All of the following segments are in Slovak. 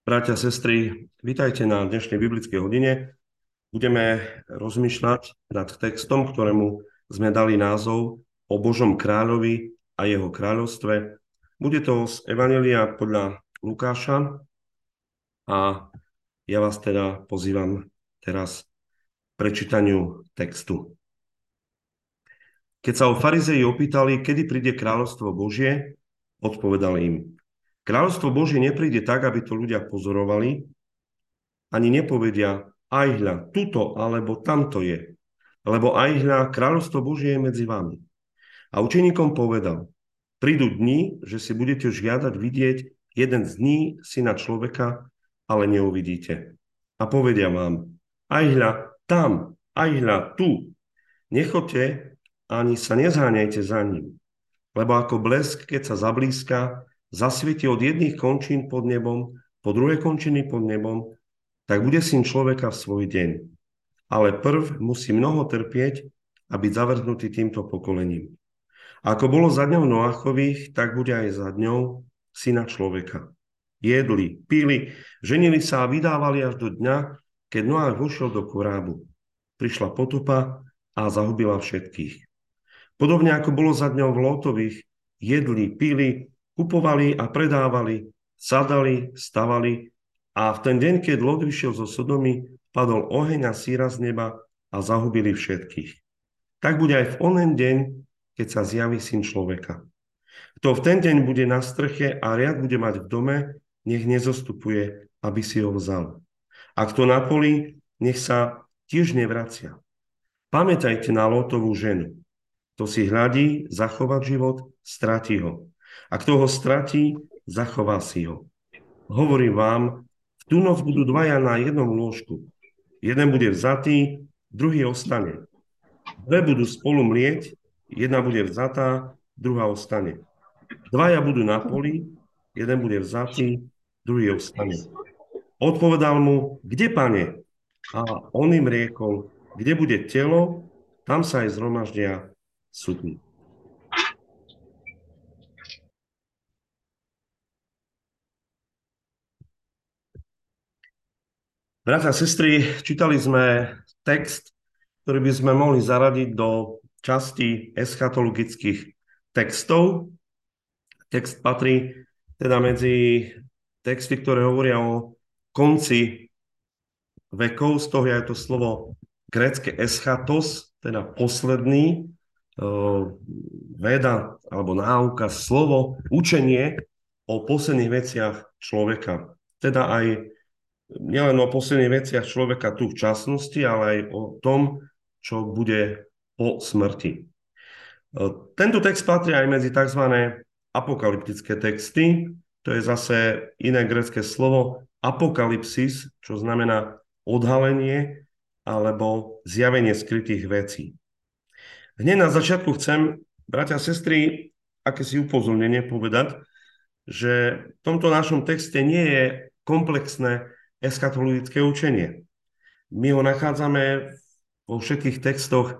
Bratia, sestry, vítajte na dnešnej biblickej hodine. Budeme rozmýšľať nad textom, ktorému sme dali názov o Božom kráľovi a jeho kráľovstve. Bude to z Evanelia podľa Lukáša a ja vás teda pozývam teraz prečítaniu textu. Keď sa o farizeji opýtali, kedy príde kráľovstvo Božie, odpovedal im, Kráľovstvo Božie nepríde tak, aby to ľudia pozorovali, ani nepovedia, aj hľa, tuto alebo tamto je. Lebo aj hľa, kráľovstvo Božie je medzi vami. A učeníkom povedal, prídu dni, že si budete žiadať vidieť jeden z dní syna človeka, ale neuvidíte. A povedia vám, aj hľa, tam, aj hľa, tu. Nechoďte, ani sa nezháňajte za ním. Lebo ako blesk, keď sa zablízka, zasvieti od jedných končín pod nebom po druhé končiny pod nebom, tak bude syn človeka v svoj deň. Ale prv musí mnoho trpieť a byť zavrhnutý týmto pokolením. Ako bolo za dňou Noachových, tak bude aj za dňou syna človeka. Jedli, pili, ženili sa a vydávali až do dňa, keď Noach vošiel do korábu. Prišla potupa a zahubila všetkých. Podobne ako bolo za dňou Lótových, jedli, pili, kupovali a predávali, sadali, stavali a v ten deň, keď Lot vyšiel zo Sodomy, padol oheň a síra z neba a zahubili všetkých. Tak bude aj v onen deň, keď sa zjaví syn človeka. Kto v ten deň bude na strche a riad bude mať v dome, nech nezostupuje, aby si ho vzal. A kto na poli, nech sa tiež nevracia. Pamätajte na Lotovú ženu. Kto si hľadí zachovať život, stratí ho. A kto ho stratí, zachová si ho. Hovorím vám, v tú noc budú dvaja na jednom lôžku. Jeden bude vzatý, druhý ostane. Dve budú spolu mlieť, jedna bude vzatá, druhá ostane. Dvaja budú na poli, jeden bude vzatý, druhý ostane. Odpovedal mu, kde pane? A on im riekol, kde bude telo, tam sa aj zhromaždia sudní. Bratia a sestry, čítali sme text, ktorý by sme mohli zaradiť do časti eschatologických textov. Text patrí teda medzi texty, ktoré hovoria o konci vekov, z toho je to slovo grécke eschatos, teda posledný, veda alebo náuka, slovo, učenie o posledných veciach človeka. Teda aj nielen o posledných veciach človeka tu v časnosti, ale aj o tom, čo bude po smrti. E, tento text patrí aj medzi tzv. apokalyptické texty. To je zase iné grecké slovo apokalypsis, čo znamená odhalenie alebo zjavenie skrytých vecí. Hneď na začiatku chcem, bratia a sestry, aké si upozornenie povedať, že v tomto našom texte nie je komplexné eschatologické učenie. My ho nachádzame vo všetkých textoch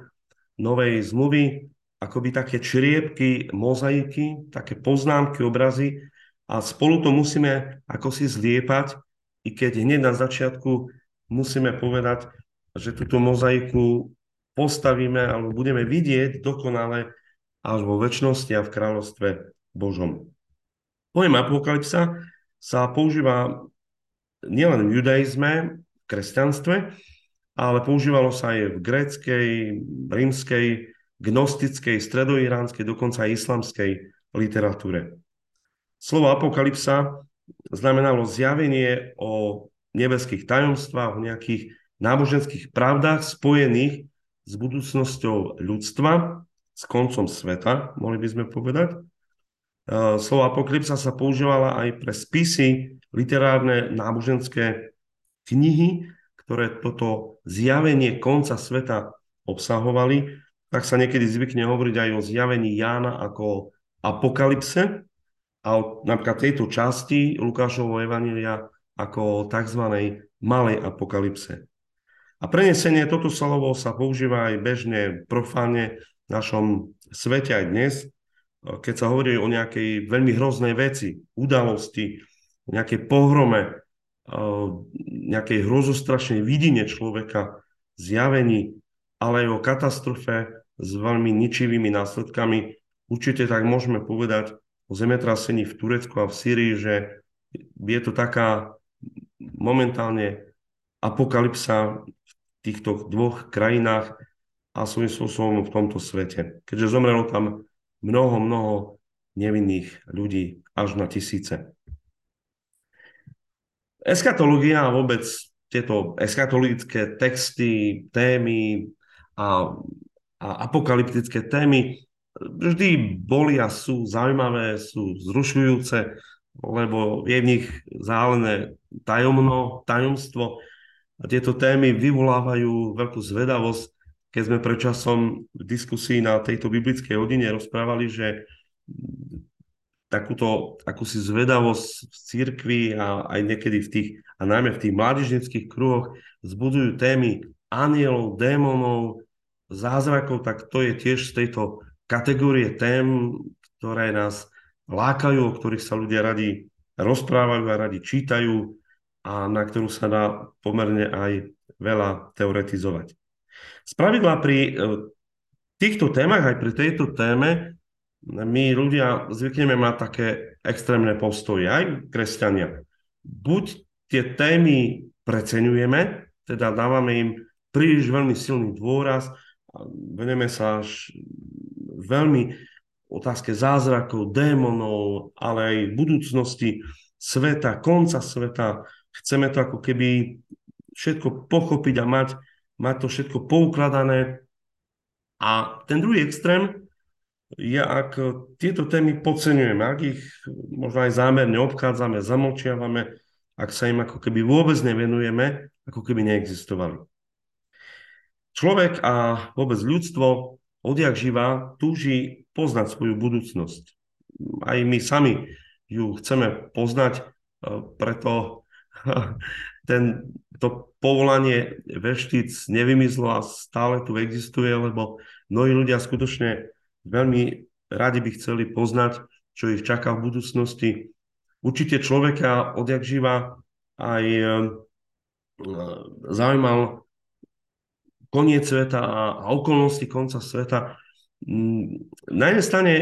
Novej zmluvy, akoby také čriepky, mozaiky, také poznámky, obrazy a spolu to musíme ako si zliepať, i keď hneď na začiatku musíme povedať, že túto mozaiku postavíme alebo budeme vidieť dokonale až vo väčšnosti a v kráľovstve Božom. Pojem apokalypsa sa používa nielen v judaizme, v kresťanstve, ale používalo sa aj v gréckej, rímskej, gnostickej, stredoiránskej, dokonca aj islamskej literatúre. Slovo apokalypsa znamenalo zjavenie o nebeských tajomstvách, o nejakých náboženských pravdách spojených s budúcnosťou ľudstva, s koncom sveta, mohli by sme povedať. Slovo apokalypsa sa používala aj pre spisy literárne náboženské knihy, ktoré toto zjavenie konca sveta obsahovali, tak sa niekedy zvykne hovoriť aj o zjavení Jána ako apokalypse a o napríklad tejto časti Lukášovho Evanília ako o tzv. malej apokalypse. A prenesenie toto slovo sa používa aj bežne profáne v našom svete aj dnes, keď sa hovorí o nejakej veľmi hroznej veci, udalosti, nejakej pohrome, nejakej hrozostrašnej vidine človeka, zjavení, ale aj o katastrofe s veľmi ničivými následkami. Určite tak môžeme povedať o zemetrasení v Turecku a v Syrii, že je to taká momentálne apokalypsa v týchto dvoch krajinách a svojím spôsobom v tomto svete. Keďže zomrelo tam mnoho, mnoho nevinných ľudí, až na tisíce. Eskatológia a vôbec tieto eskatologické texty, témy a, a apokalyptické témy vždy boli a sú zaujímavé, sú zrušujúce, lebo je v nich zálené tajomno, tajomstvo a tieto témy vyvolávajú veľkú zvedavosť. Keď sme predčasom v diskusii na tejto biblickej hodine rozprávali, že takúto akúsi zvedavosť v cirkvi a aj niekedy v tých, a najmä v tých mládežnických kruhoch zbudujú témy anielov, démonov, zázrakov, tak to je tiež z tejto kategórie tém, ktoré nás lákajú, o ktorých sa ľudia radi rozprávajú a radi čítajú a na ktorú sa dá pomerne aj veľa teoretizovať. Spravidla pri e, týchto témach, aj pri tejto téme, my ľudia zvykneme mať také extrémne postoje, aj kresťania. Buď tie témy preceňujeme, teda dávame im príliš veľmi silný dôraz, veneme sa až veľmi otázke zázrakov, démonov, ale aj budúcnosti sveta, konca sveta. Chceme to ako keby všetko pochopiť a mať, mať to všetko poukladané. A ten druhý extrém, je, ak tieto témy podceňujeme, ak ich možno aj zámerne obchádzame, zamlčiavame, ak sa im ako keby vôbec nevenujeme, ako keby neexistovali. Človek a vôbec ľudstvo odjak živa túži poznať svoju budúcnosť. Aj my sami ju chceme poznať, e, preto ten, to povolanie veštic nevymizlo a stále tu existuje, lebo mnohí ľudia skutočne veľmi radi by chceli poznať, čo ich čaká v budúcnosti. Určite človeka odjak živa aj e, zaujímal koniec sveta a okolnosti konca sveta. Mm, na jednej strane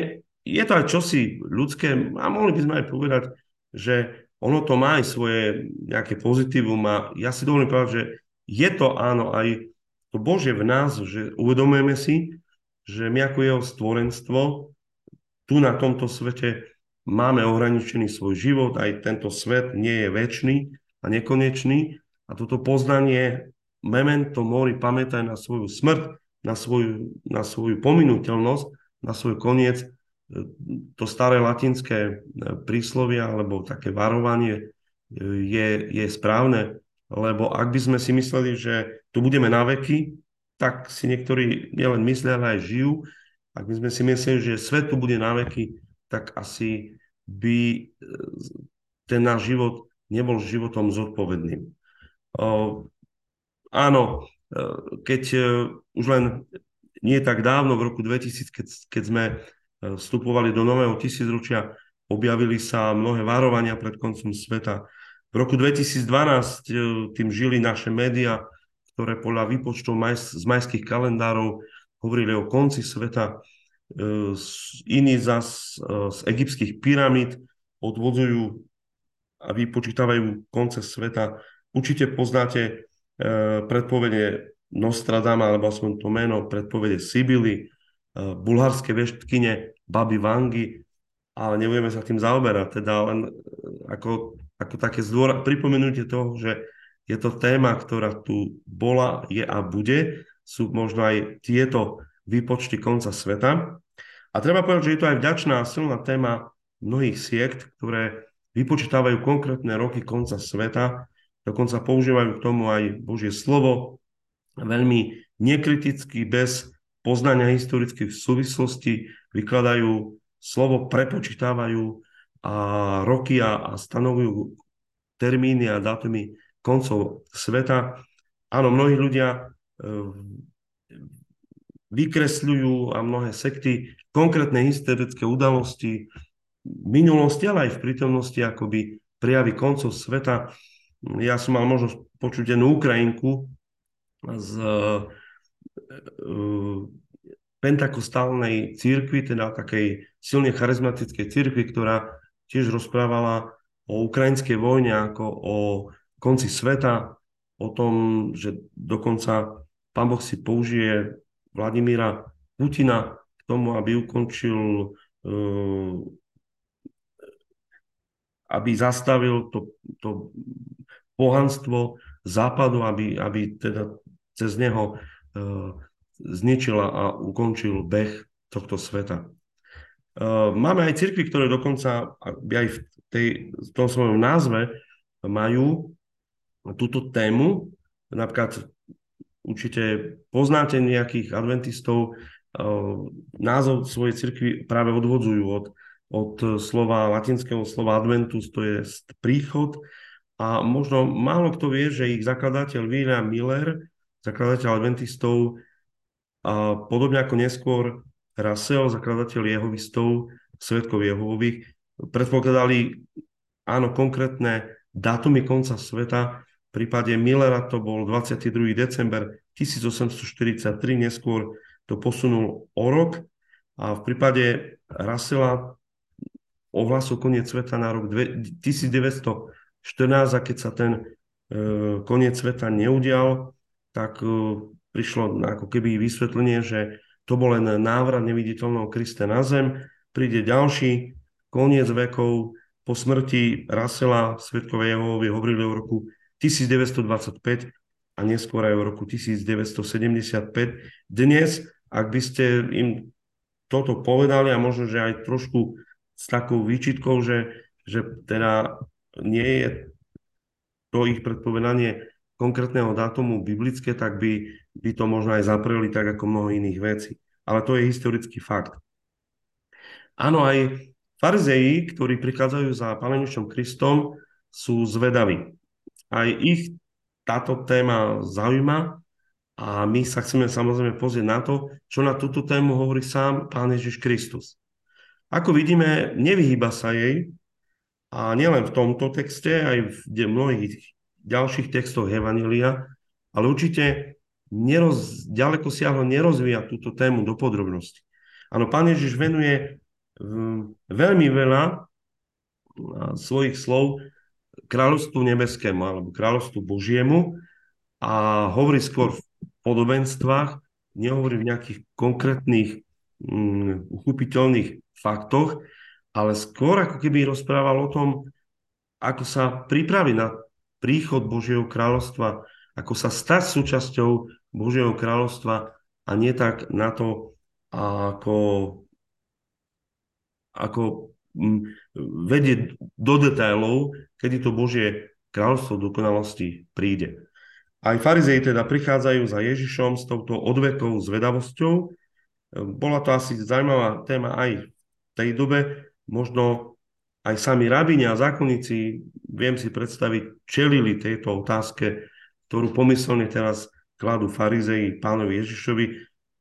je to aj čosi ľudské a mohli by sme aj povedať, že ono to má aj svoje nejaké pozitívum a ja si dovolím povedať, že je to áno aj to Bože v nás, že uvedomujeme si, že my ako jeho stvorenstvo tu na tomto svete máme ohraničený svoj život, aj tento svet nie je väčší a nekonečný. A toto poznanie memento mori, pamätaj na svoju smrť, na svoju, na svoju pominuteľnosť, na svoj koniec, to staré latinské príslovia alebo také varovanie je, je správne, lebo ak by sme si mysleli, že tu budeme na veky, tak si niektorí nielen myslia, ale aj žijú. Ak my sme si mysleli, že svet tu bude na veky, tak asi by e, ten náš život nebol životom zodpovedným. Áno, e, keď e, už len nie tak dávno, v roku 2000, keď, keď sme vstupovali do nového tisícročia, objavili sa mnohé varovania pred koncom sveta. V roku 2012 tým žili naše médiá, ktoré podľa výpočtov z majských kalendárov hovorili o konci sveta. E, iní zas e, z egyptských pyramíd odvodzujú a vypočítavajú konce sveta. Určite poznáte e, predpovede Nostradama, alebo aspoň to meno, predpovede Sibily, bulharské veštkyne Baby Vangy, ale nebudeme sa tým zaoberať. Teda len ako, ako také zdôra, pripomenutie toho, že je to téma, ktorá tu bola, je a bude. Sú možno aj tieto výpočty konca sveta. A treba povedať, že je to aj vďačná a silná téma mnohých siekt, ktoré vypočítavajú konkrétne roky konca sveta, dokonca používajú k tomu aj Božie slovo, veľmi nekriticky, bez poznania historických súvislostí, vykladajú slovo, prepočítavajú a roky a, a stanovujú termíny a dátumy koncov sveta. Áno, mnohí ľudia e, vykresľujú a mnohé sekty konkrétne historické udalosti v minulosti, ale aj v prítomnosti akoby prijavy koncov sveta. Ja som mal možnosť počuť jednu Ukrajinku z pentakostálnej církvy, teda takej silne charizmatickej církvy, ktorá tiež rozprávala o ukrajinskej vojne ako o konci sveta, o tom, že dokonca pán Boh si použije Vladimíra Putina k tomu, aby ukončil, uh, aby zastavil to, to pohanstvo západu, aby, aby teda cez neho zničila a ukončil beh tohto sveta. Uh, máme aj cirkvy, ktoré dokonca aj v, tej, v tom svojom názve majú túto tému. Napríklad určite poznáte nejakých adventistov, názov svojej cirkvi práve odvodzujú od, od slova, latinského slova adventus, to je príchod. A možno málo kto vie, že ich zakladateľ William Miller, zakladateľ adventistov, a podobne ako neskôr Russell, zakladateľ jehovistov, svetkov jehovových, predpokladali áno, konkrétne dátumy konca sveta. V prípade Millera to bol 22. december 1843, neskôr to posunul o rok a v prípade Russella ohlasil koniec sveta na rok 1914 a keď sa ten e, koniec sveta neudial, tak e, prišlo ako keby vysvetlenie, že to bol len návrat neviditeľného Krista na zem, príde ďalší koniec vekov, po smrti Russella Svetkové Jehovovi hovorili o roku 1925 a neskôr aj o roku 1975. Dnes ak by ste im toto povedali a možno, že aj trošku s takou výčitkou, že, že teda nie je to ich predpovedanie konkrétneho dátumu biblické, tak by, by to možno aj zapreli tak ako mnoho iných vecí. Ale to je historický fakt. Áno, aj farizeji, ktorí prichádzajú za Pánom Kristom, sú zvedaví. Aj ich táto téma zaujíma a my sa chceme samozrejme pozrieť na to, čo na túto tému hovorí sám Pán Ježiš Kristus. Ako vidíme, nevyhýba sa jej a nielen v tomto texte, aj v mnohých ďalších textoch Evanília, ale určite neroz, ďaleko siahlo nerozvíja túto tému do podrobnosti. Áno, Pán Ježiš venuje veľmi veľa svojich slov kráľovstvu nebeskému alebo kráľovstvu Božiemu a hovorí skôr v podobenstvách, nehovorí v nejakých konkrétnych um, uchopiteľných faktoch, ale skôr ako keby rozprával o tom, ako sa pripraviť na príchod Božieho kráľovstva, ako sa stať súčasťou Božieho kráľovstva a nie tak na to, ako, ako um, vedieť do detailov, kedy to Božie kráľovstvo dokonalosti príde. Aj farizei teda prichádzajú za Ježišom s touto odvekou zvedavosťou. Bola to asi zaujímavá téma aj v tej dobe. Možno aj sami rabini a zákonníci, viem si predstaviť, čelili tejto otázke, ktorú pomyselne teraz kladú farizei pánovi Ježišovi.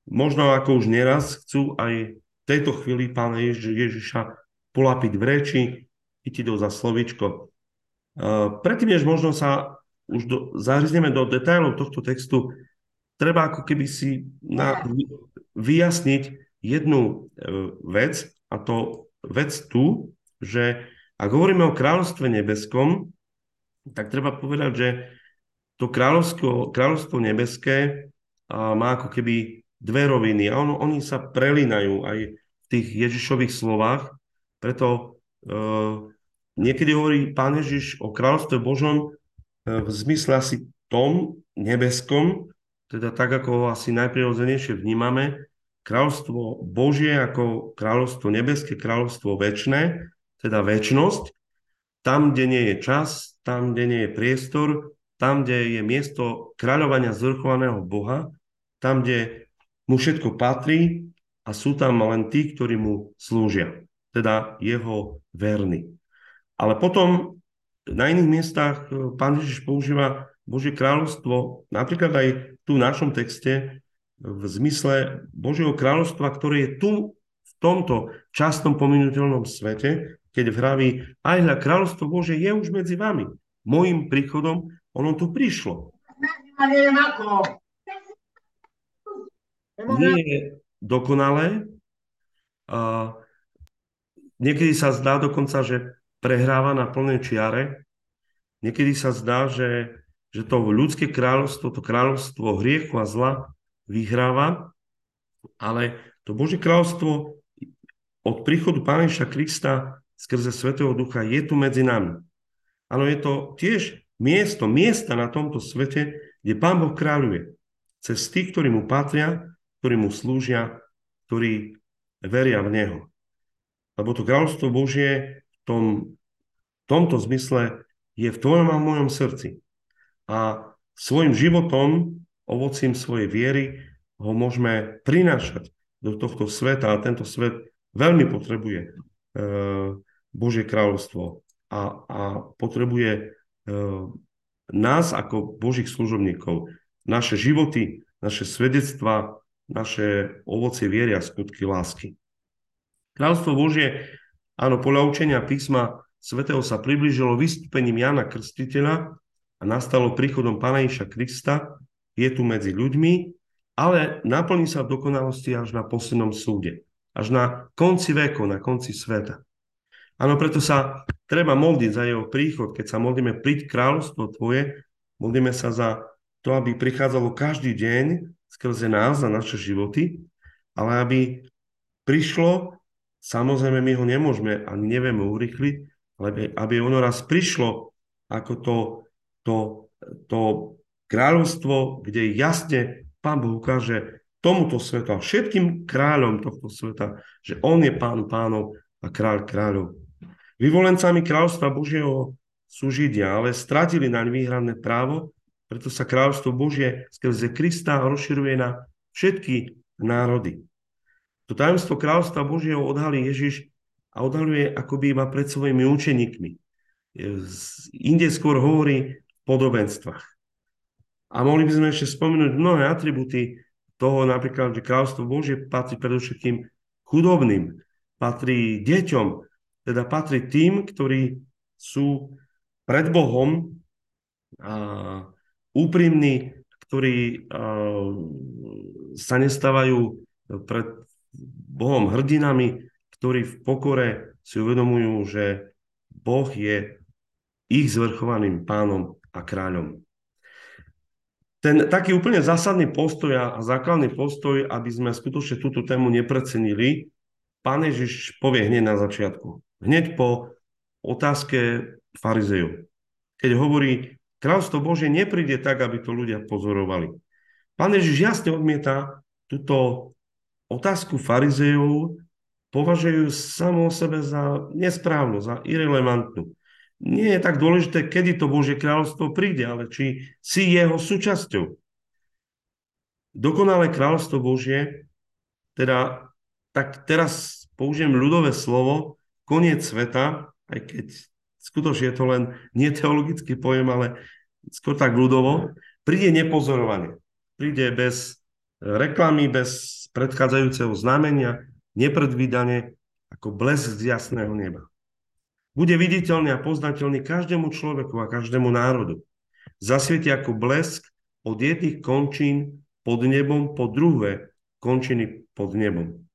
Možno ako už neraz chcú aj v tejto chvíli pána Jež- Ježiša polapiť v reči, chytiť ho za slovičko. Predtým, než možno sa už do, zahryzneme do detailov tohto textu, treba ako keby si na, vyjasniť jednu e, vec, a to vec tu, že ak hovoríme o kráľovstve nebeskom, tak treba povedať, že to kráľovstvo, kráľovstvo nebeské má ako keby dve roviny a on, oni sa prelínajú aj v tých Ježišových slovách, preto e, niekedy hovorí Pán Ježiš o kráľovstve Božom v zmysle asi tom nebeskom, teda tak, ako ho asi najprirodzenejšie vnímame, kráľovstvo Božie ako kráľovstvo nebeské, kráľovstvo väčšné, teda väčnosť, tam, kde nie je čas, tam, kde nie je priestor, tam, kde je miesto kráľovania zvrchovaného Boha, tam, kde mu všetko patrí a sú tam len tí, ktorí mu slúžia, teda jeho verní. Ale potom na iných miestach e, pán Ježiš používa Božie kráľovstvo, napríklad aj tu v našom texte, v zmysle Božieho kráľovstva, ktoré je tu v tomto častom pominuteľnom svete, keď vraví, aj na kráľovstvo Bože je už medzi vami. môjim príchodom, ono tu prišlo. Nie je dokonalé. A niekedy sa zdá dokonca, že prehráva na plnej čiare. Niekedy sa zdá, že, že to ľudské kráľovstvo, to kráľovstvo hriechu a zla vyhráva, ale to Božie kráľovstvo od príchodu Pána Krista skrze Svetého Ducha je tu medzi nami. Áno, je to tiež miesto, miesta na tomto svete, kde Pán Boh kráľuje. Cez tých, ktorí mu patria, ktorí mu slúžia, ktorí veria v Neho. Lebo to kráľovstvo Božie v tom, tomto zmysle je v tvojom a v mojom srdci. A svojim životom, ovocím svojej viery, ho môžeme prinášať do tohto sveta a tento svet veľmi potrebuje e, Božie kráľovstvo a, a potrebuje e, nás ako Božích služobníkov, naše životy, naše svedectva, naše ovocie viery a skutky lásky. Kráľstvo Božie, áno, podľa učenia písma svätého sa priblížilo vystúpením Jana Krstiteľa a nastalo príchodom Pána Iša Krista, je tu medzi ľuďmi, ale naplní sa v dokonalosti až na poslednom súde, až na konci veku, na konci sveta. Áno, preto sa treba modliť za jeho príchod. Keď sa modlíme, príď kráľovstvo tvoje, modlíme sa za to, aby prichádzalo každý deň skrze nás, za naše životy, ale aby prišlo, samozrejme my ho nemôžeme ani nevieme urychliť, ale aby ono raz prišlo ako to, to, to kráľovstvo, kde jasne Pán Boh ukáže tomuto svetu a všetkým kráľom tohto sveta, že On je Pán pánov a kráľ kráľov. Vyvolencami kráľovstva Božieho sú Židia, ale stratili naň výhradné právo, preto sa kráľovstvo Božie skrze Krista rozširuje na všetky národy. To tajomstvo kráľovstva Božieho odhalí Ježiš a odhaluje akoby iba pred svojimi učeníkmi. Inde skôr hovorí v podobenstvách. A mohli by sme ešte spomenúť mnohé atributy toho, napríklad, že kráľovstvo Božie patrí predovšetkým chudobným, patrí deťom, teda patrí tým, ktorí sú pred Bohom a úprimní, ktorí sa nestávajú pred Bohom hrdinami, ktorí v pokore si uvedomujú, že Boh je ich zvrchovaným pánom a kráľom. Ten taký úplne zásadný postoj a základný postoj, aby sme skutočne túto tému neprecenili, pán Ježiš povie hneď na začiatku hneď po otázke farizejov. Keď hovorí, kráľstvo Bože nepríde tak, aby to ľudia pozorovali. Pán Ježiš jasne odmieta túto otázku farizejov, považujú samo o sebe za nesprávnu, za irrelevantnú. Nie je tak dôležité, kedy to Božie kráľovstvo príde, ale či si jeho súčasťou. Dokonalé kráľovstvo Božie, teda, tak teraz použijem ľudové slovo, koniec sveta, aj keď skutočne je to len nie teologický pojem, ale skôr tak ľudovo, príde nepozorovanie. Príde bez reklamy, bez predchádzajúceho znamenia, nepredvídane ako blesk z jasného neba. Bude viditeľný a poznateľný každému človeku a každému národu. Zasvieti ako blesk od jedných končín pod nebom po druhé končiny pod nebom.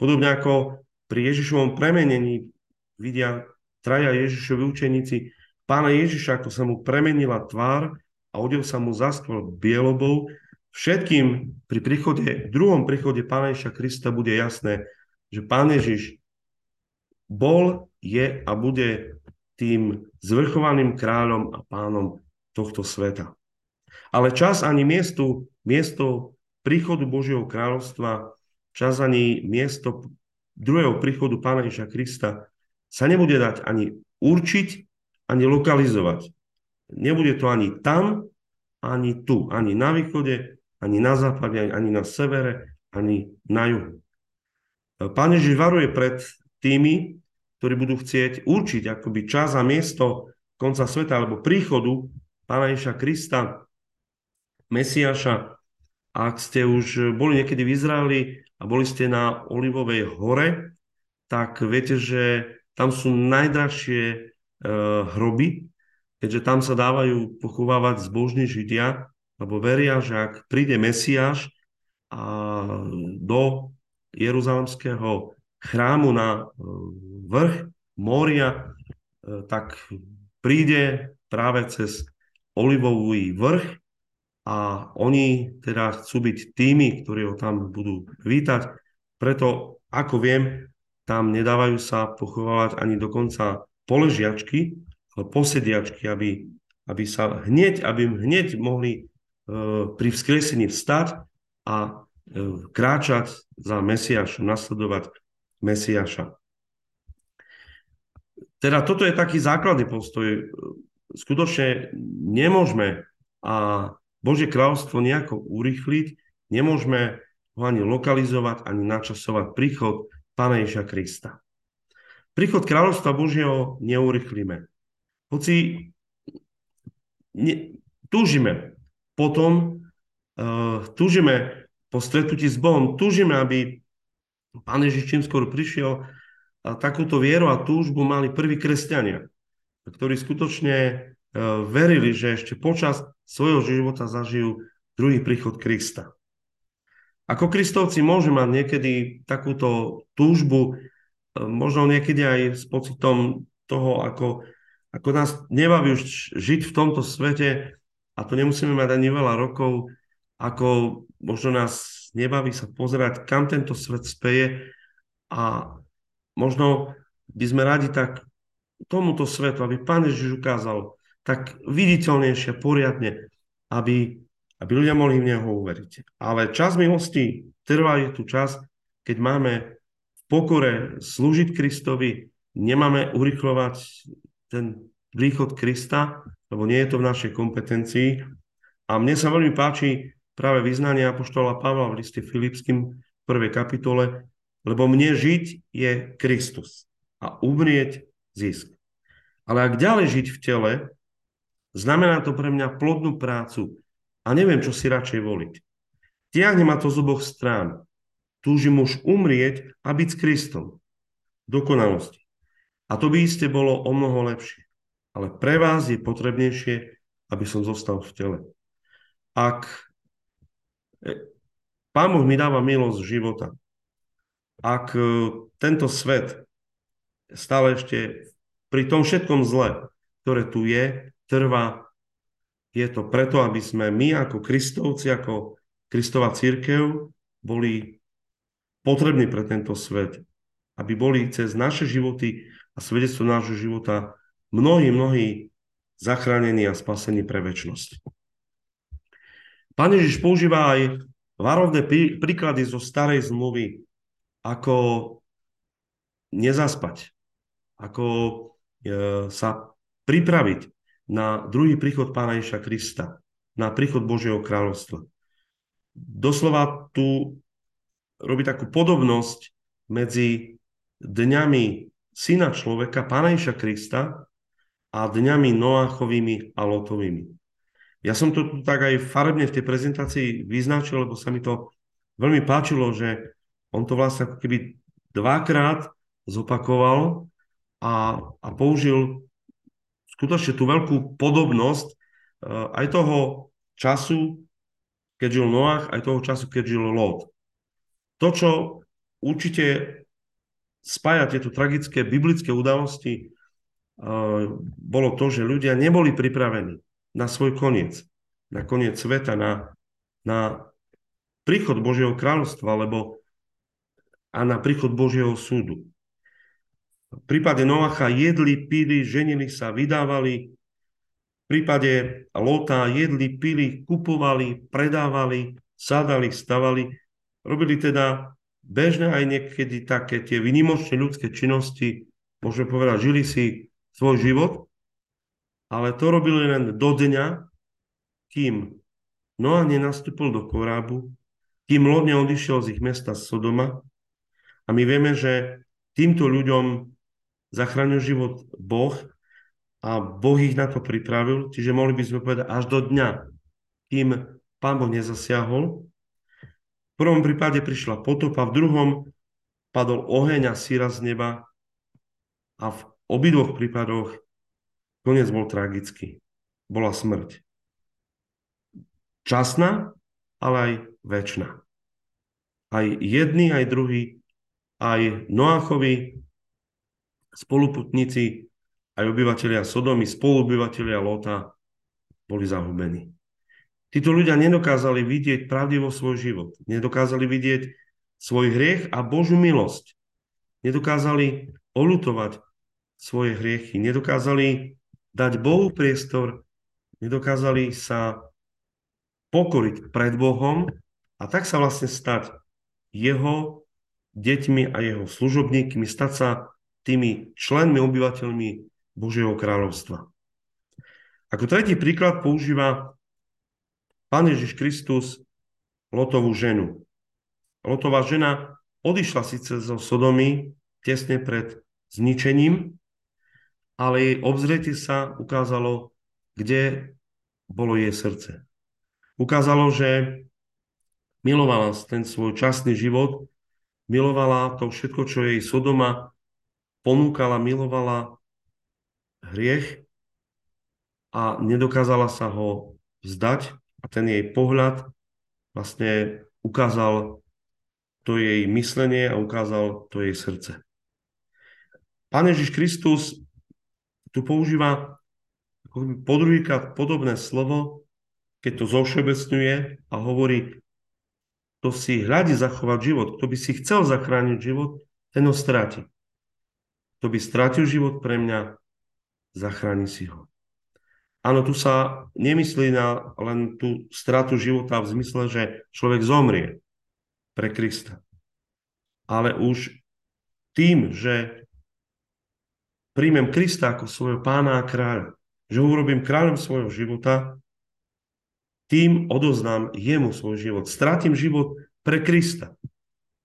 Podobne ako pri Ježišovom premenení vidia traja Ježišovi učeníci pána Ježiša, ako sa mu premenila tvár a odev sa mu zaskval bielobou. Všetkým pri príchode, druhom príchode pána Ježiša Krista bude jasné, že pán Ježiš bol, je a bude tým zvrchovaným kráľom a pánom tohto sveta. Ale čas ani miesto, miesto príchodu Božieho kráľovstva, čas ani miesto druhého príchodu Pána Ježa Krista sa nebude dať ani určiť, ani lokalizovať. Nebude to ani tam, ani tu, ani na východe, ani na západe, ani na severe, ani na juhu. Pán Ježiš varuje pred tými, ktorí budú chcieť určiť akoby čas a miesto konca sveta alebo príchodu Pána Ježa Krista, Mesiaša. Ak ste už boli niekedy v Izraeli a boli ste na Olivovej hore, tak viete, že tam sú najdrahšie uh, hroby keďže tam sa dávajú pochovávať zbožní Židia, lebo veria, že ak príde Mesiáš a do Jeruzalemského chrámu na e, vrch Moria, e, tak príde práve cez Olivový vrch a oni teda chcú byť tými, ktorí ho tam budú vítať. Preto, ako viem, tam nedávajú sa pochovávať ani dokonca poležiačky, ale posediačky, aby, aby sa hneď, aby hneď mohli e, pri vzkriesení vstať a e, kráčať za Mesiašom, nasledovať Mesiaša. Teda toto je taký základný postoj. Skutočne nemôžeme a Božie kráľovstvo nejako urychliť, nemôžeme ho ani lokalizovať, ani načasovať príchod Pána Ježa Krista. Príchod kráľovstva Božieho neurychlíme. Hoci ne, túžime potom, uh, túžime po stretnutí s Bohom, túžime, aby Pán Ježiš čím skôr prišiel, a takúto vieru a túžbu mali prví kresťania, ktorí skutočne uh, verili, že ešte počas svojho života zažijú druhý príchod Krista. Ako kristovci môžeme mať niekedy takúto túžbu, e, možno niekedy aj s pocitom toho, ako, ako nás nebaví už žiť v tomto svete, a to nemusíme mať ani veľa rokov, ako možno nás nebaví sa pozerať, kam tento svet speje a možno by sme radi tak tomuto svetu, aby Pán Ježiš ukázal tak viditeľnejšie, poriadne, aby, aby ľudia mohli v Neho uveriť. Ale čas milosti trvá je tu čas, keď máme v pokore slúžiť Kristovi, nemáme urychlovať ten príchod Krista, lebo nie je to v našej kompetencii. A mne sa veľmi páči práve vyznanie Apoštola Pavla v liste Filipským v prvej kapitole, lebo mne žiť je Kristus a umrieť zisk. Ale ak ďalej žiť v tele, Znamená to pre mňa plodnú prácu a neviem, čo si radšej voliť. Tiahne ma to z oboch strán. Túžim už umrieť a byť s Kristom. Dokonalosti. A to by iste bolo o mnoho lepšie. Ale pre vás je potrebnejšie, aby som zostal v tele. Ak e, Pán Boh mi dáva milosť života, ak e, tento svet stále ešte pri tom všetkom zle, ktoré tu je, trvá. Je to preto, aby sme my ako Kristovci, ako Kristova církev boli potrební pre tento svet. Aby boli cez naše životy a svedectvo nášho života mnohí, mnohí zachránení a spasení pre väčnosť. Pán Ježiš používa aj varovné príklady zo starej zmluvy, ako nezaspať, ako e, sa pripraviť na druhý príchod Pána Ježa Krista, na príchod Božieho kráľovstva. Doslova tu robí takú podobnosť medzi dňami syna človeka, Pána Ježa Krista a dňami Noáchovými a Lotovými. Ja som to tak aj farebne v tej prezentácii vyznačil, lebo sa mi to veľmi páčilo, že on to vlastne ako keby dvakrát zopakoval a, a použil skutočne tú veľkú podobnosť eh, aj toho času, keď žil Noach, aj toho času, keď žil Lot. To, čo určite spája tieto tragické biblické udalosti, eh, bolo to, že ľudia neboli pripravení na svoj koniec, na koniec sveta, na, na príchod Božieho kráľovstva, lebo a na príchod Božieho súdu. V prípade Noacha jedli, pili, ženili sa, vydávali. V prípade Lota jedli, pili, kupovali, predávali, sadali, stavali. Robili teda bežné aj niekedy také tie vynimočné ľudské činnosti, môžeme povedať, žili si svoj život, ale to robili len do dňa, kým Noa nenastúpil do korábu, kým Lot neodišiel z ich mesta Sodoma. A my vieme, že týmto ľuďom zachraňuje život Boh a Boh ich na to pripravil, čiže mohli by sme povedať až do dňa, kým Pán Boh nezasiahol. V prvom prípade prišla potopa, v druhom padol oheň a síra z neba a v obidvoch prípadoch Koniec bol tragický. Bola smrť. Časná, ale aj väčšina. Aj jedný, aj druhý, aj Noáchovi, spoluputníci, aj obyvateľia Sodomy, spoluobyvateľia Lota boli zahubení. Títo ľudia nedokázali vidieť pravdivo svoj život. Nedokázali vidieť svoj hriech a Božú milosť. Nedokázali olutovať svoje hriechy. Nedokázali dať Bohu priestor. Nedokázali sa pokoriť pred Bohom a tak sa vlastne stať jeho deťmi a jeho služobníkmi, stať sa tými členmi, obyvateľmi Božieho kráľovstva. Ako tretí príklad používa Pán Ježiš Kristus Lotovú ženu. Lotová žena odišla síce zo Sodomy tesne pred zničením, ale jej obzretie sa ukázalo, kde bolo jej srdce. Ukázalo, že milovala ten svoj časný život, milovala to všetko, čo jej Sodoma ponúkala, milovala hriech a nedokázala sa ho vzdať a ten jej pohľad vlastne ukázal to jej myslenie a ukázal to jej srdce. Pán Ježiš Kristus tu používa po druhýkrát podobné slovo, keď to zovšeobecňuje a hovorí, kto si hľadí zachovať život, kto by si chcel zachrániť život, ten ho stráti. Kto by strátil život pre mňa, zachráni si ho. Áno, tu sa nemyslí na len tú stratu života v zmysle, že človek zomrie pre Krista. Ale už tým, že príjmem Krista ako svojho pána a kráľa, že ho urobím kráľom svojho života, tým odoznám jemu svoj život. Strátim život pre Krista.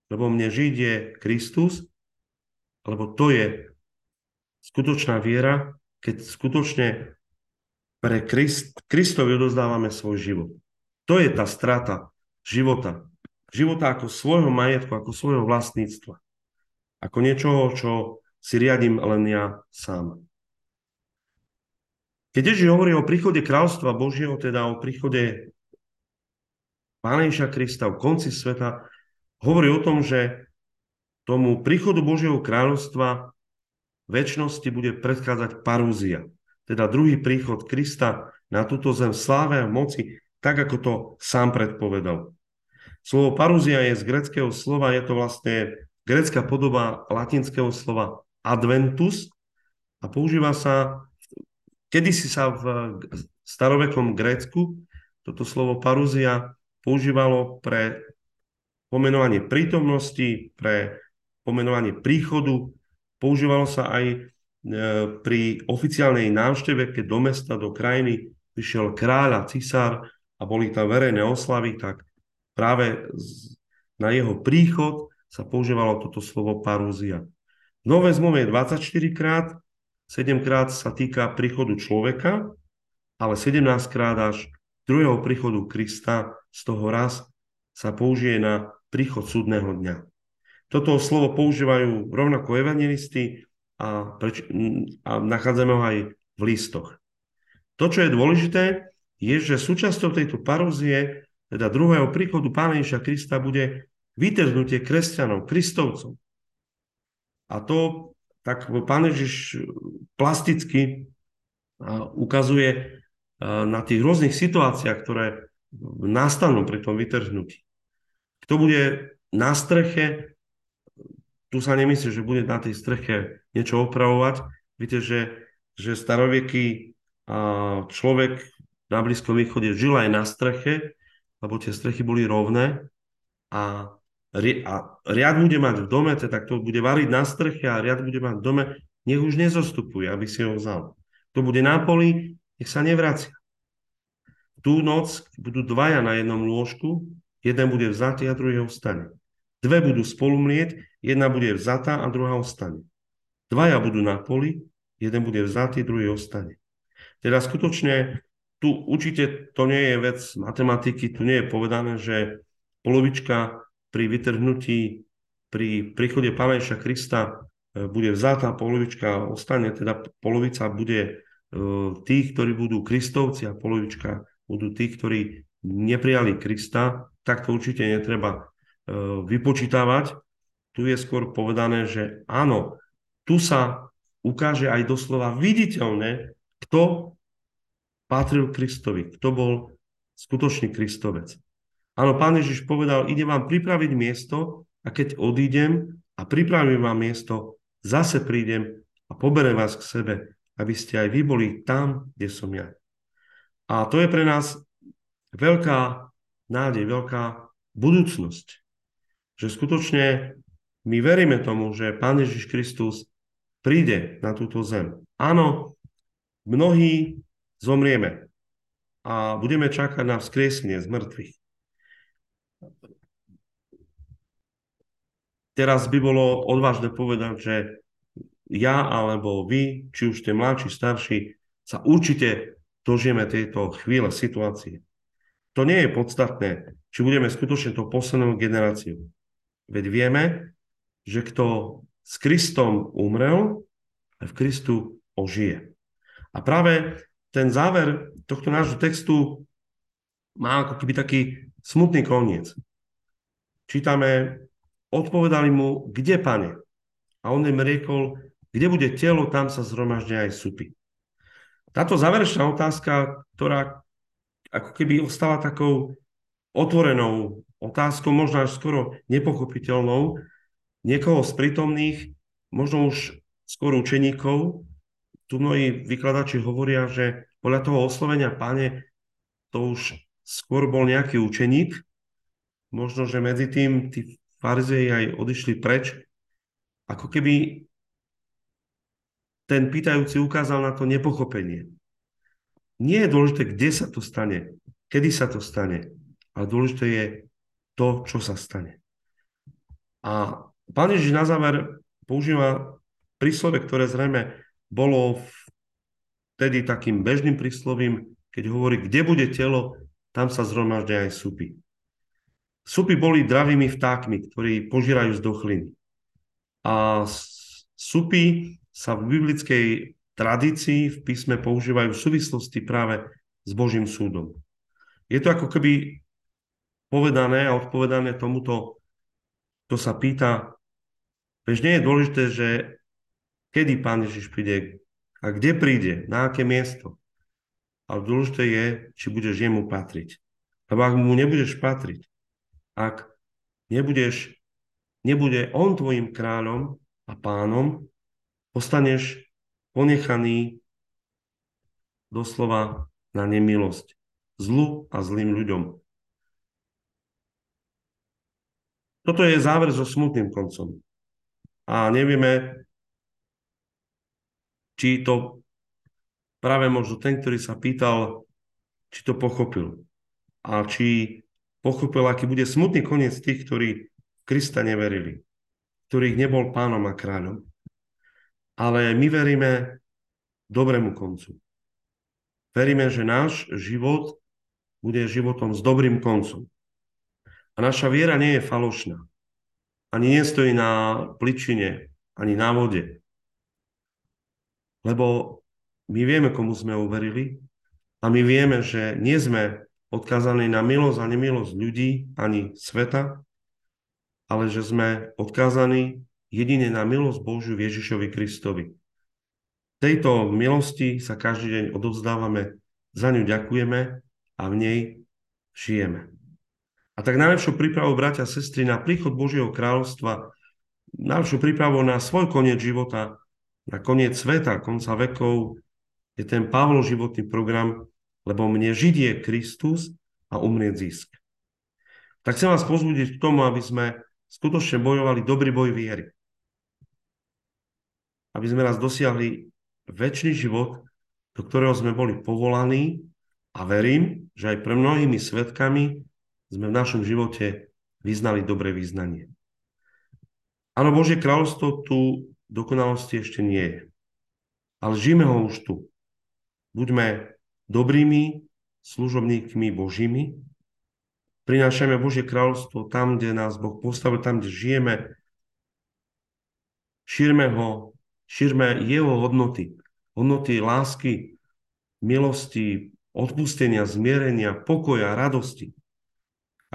Lebo mne žiť je Kristus, lebo to je skutočná viera, keď skutočne pre Krist, Kristovi odozdávame svoj život. To je tá strata života. Života ako svojho majetku, ako svojho vlastníctva. Ako niečoho, čo si riadím len ja sám. Keď Ježiš hovorí o príchode kráľstva Božieho, teda o príchode Pána Krista, o konci sveta, hovorí o tom, že tomu príchodu Božieho kráľovstva väčšnosti bude predchádzať parúzia teda druhý príchod Krista na túto zem sláve a moci, tak ako to sám predpovedal. Slovo parúzia je z greckého slova, je to vlastne grecká podoba latinského slova adventus a používa sa, kedysi sa v starovekom Grécku toto slovo parúzia používalo pre pomenovanie prítomnosti, pre pomenovanie príchodu, používalo sa aj E, pri oficiálnej návšteve, keď do mesta, do krajiny prišiel kráľ a cisár a boli tam verejné oslavy, tak práve na jeho príchod sa používalo toto slovo parúzia. V Novej zmluve je 24 krát, 7 krát sa týka príchodu človeka, ale 17 krát až druhého príchodu Krista z toho raz sa použije na príchod súdneho dňa. Toto slovo používajú rovnako evangelisti, a, preč, a nachádzame ho aj v listoch. To, čo je dôležité, je, že súčasťou tejto parózie, teda druhého príchodu Pána Krista, bude vytrhnutie kresťanov, kristovcov. A to tak Pán Ježiš plasticky ukazuje na tých rôznych situáciách, ktoré nastanú pri tom vytrhnutí. Kto bude na streche, tu sa nemyslí, že bude na tej streche niečo opravovať. Viete, že, že staroveký človek na Blízkom východe žil aj na streche, lebo tie strechy boli rovné a, a riad bude mať v dome, tak to bude variť na streche a riad bude mať v dome, nech už nezostupuje, aby si ho vzal. To bude na poli, nech sa nevracia. Tú noc budú dvaja na jednom lôžku, jeden bude vzatý a druhý ho vstane. Dve budú spolu mlieť, jedna bude vzatá a druhá ostane. Dvaja budú na poli, jeden bude vzatý, druhý ostane. Teda skutočne tu určite to nie je vec matematiky, tu nie je povedané, že polovička pri vytrhnutí, pri príchode Pána Krista e, bude vzatá, polovička ostane, teda polovica bude tí, ktorí budú kristovci a polovička budú tí, ktorí neprijali Krista, tak to určite netreba vypočítavať. Tu je skôr povedané, že áno, tu sa ukáže aj doslova viditeľne, kto patril Kristovi, kto bol skutočný Kristovec. Áno, pán Ježiš povedal, ide vám pripraviť miesto a keď odídem a pripravím vám miesto, zase prídem a poberem vás k sebe, aby ste aj vy boli tam, kde som ja. A to je pre nás veľká nádej, veľká budúcnosť. Že skutočne my veríme tomu, že Pán Ježiš Kristus príde na túto zem. Áno, mnohí zomrieme a budeme čakať na vzkriesenie z mŕtvych. Teraz by bolo odvážne povedať, že ja alebo vy, či už ste mladší, starší, sa určite dožijeme tejto chvíle, situácie. To nie je podstatné, či budeme skutočne to poslednou generáciou. Veď vieme, že kto s Kristom umrel, v Kristu ožije. A práve ten záver tohto nášho textu má ako keby taký smutný koniec. Čítame, odpovedali mu, kde pane? A on im riekol, kde bude telo, tam sa zhromaždia aj supy. Táto záverečná otázka, ktorá ako keby ostala takou otvorenou otázkou, možno až skoro nepochopiteľnou, niekoho z prítomných, možno už skôr učeníkov, tu mnohí vykladači hovoria, že podľa toho oslovenia páne to už skôr bol nejaký učeník, možno, že medzi tým tí farizei aj odišli preč, ako keby ten pýtajúci ukázal na to nepochopenie. Nie je dôležité, kde sa to stane, kedy sa to stane, ale dôležité je to, čo sa stane. A pán Ježiš na záver používa príslove, ktoré zrejme bolo vtedy takým bežným príslovím, keď hovorí, kde bude telo, tam sa zhromaždia aj supy. Supy boli dravými vtákmi, ktorí požírajú zdochliny. A supy sa v biblickej tradícii v písme používajú v súvislosti práve s Božím súdom. Je to ako keby povedané a odpovedané tomuto, kto sa pýta, veď nie je dôležité, že kedy Pán Ježiš príde a kde príde, na aké miesto. Ale dôležité je, či budeš jemu patriť. Lebo ak mu nebudeš patriť, ak nebudeš, nebude on tvojim kráľom a pánom, ostaneš ponechaný doslova na nemilosť zlu a zlým ľuďom. Toto je záver so smutným koncom. A nevieme, či to práve možno ten, ktorý sa pýtal, či to pochopil. A či pochopil, aký bude smutný koniec tých, ktorí Krista neverili, ktorých nebol pánom a kráľom. Ale my veríme dobrému koncu. Veríme, že náš život bude životom s dobrým koncom. A naša viera nie je falošná. Ani nestojí na pličine, ani na vode lebo my vieme, komu sme uverili a my vieme, že nie sme odkázaní na milosť a nemilosť ľudí ani sveta, ale že sme odkázaní jedine na milosť Božiu Ježišovi Kristovi. Tejto milosti sa každý deň odovzdávame, za ňu ďakujeme a v nej žijeme. A tak najlepšiu prípravu, bratia a sestry, na príchod Božieho kráľovstva, najlepšiu prípravu na svoj koniec života na koniec sveta, konca vekov, je ten Pavlov životný program, lebo mne žiť je Kristus a umrieť zisk. Tak chcem vás pozbudiť k tomu, aby sme skutočne bojovali dobrý boj viery. Aby sme raz dosiahli väčší život, do ktorého sme boli povolaní a verím, že aj pre mnohými svetkami sme v našom živote vyznali dobré význanie. Áno, Božie kráľovstvo tu dokonalosti ešte nie je. Ale žijeme ho už tu. Buďme dobrými služobníkmi Božími, prinášajme Božie kráľovstvo tam, kde nás Boh postavil, tam, kde žijeme, šírme ho, šírme jeho hodnoty, hodnoty lásky, milosti, odpustenia, zmierenia, pokoja, radosti.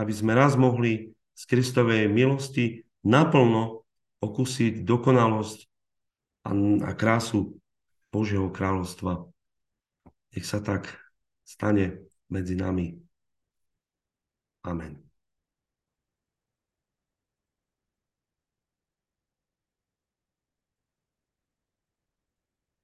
Aby sme raz mohli z Kristovej milosti naplno okusiť dokonalosť a krásu Božieho kráľovstva. Nech sa tak stane medzi nami. Amen.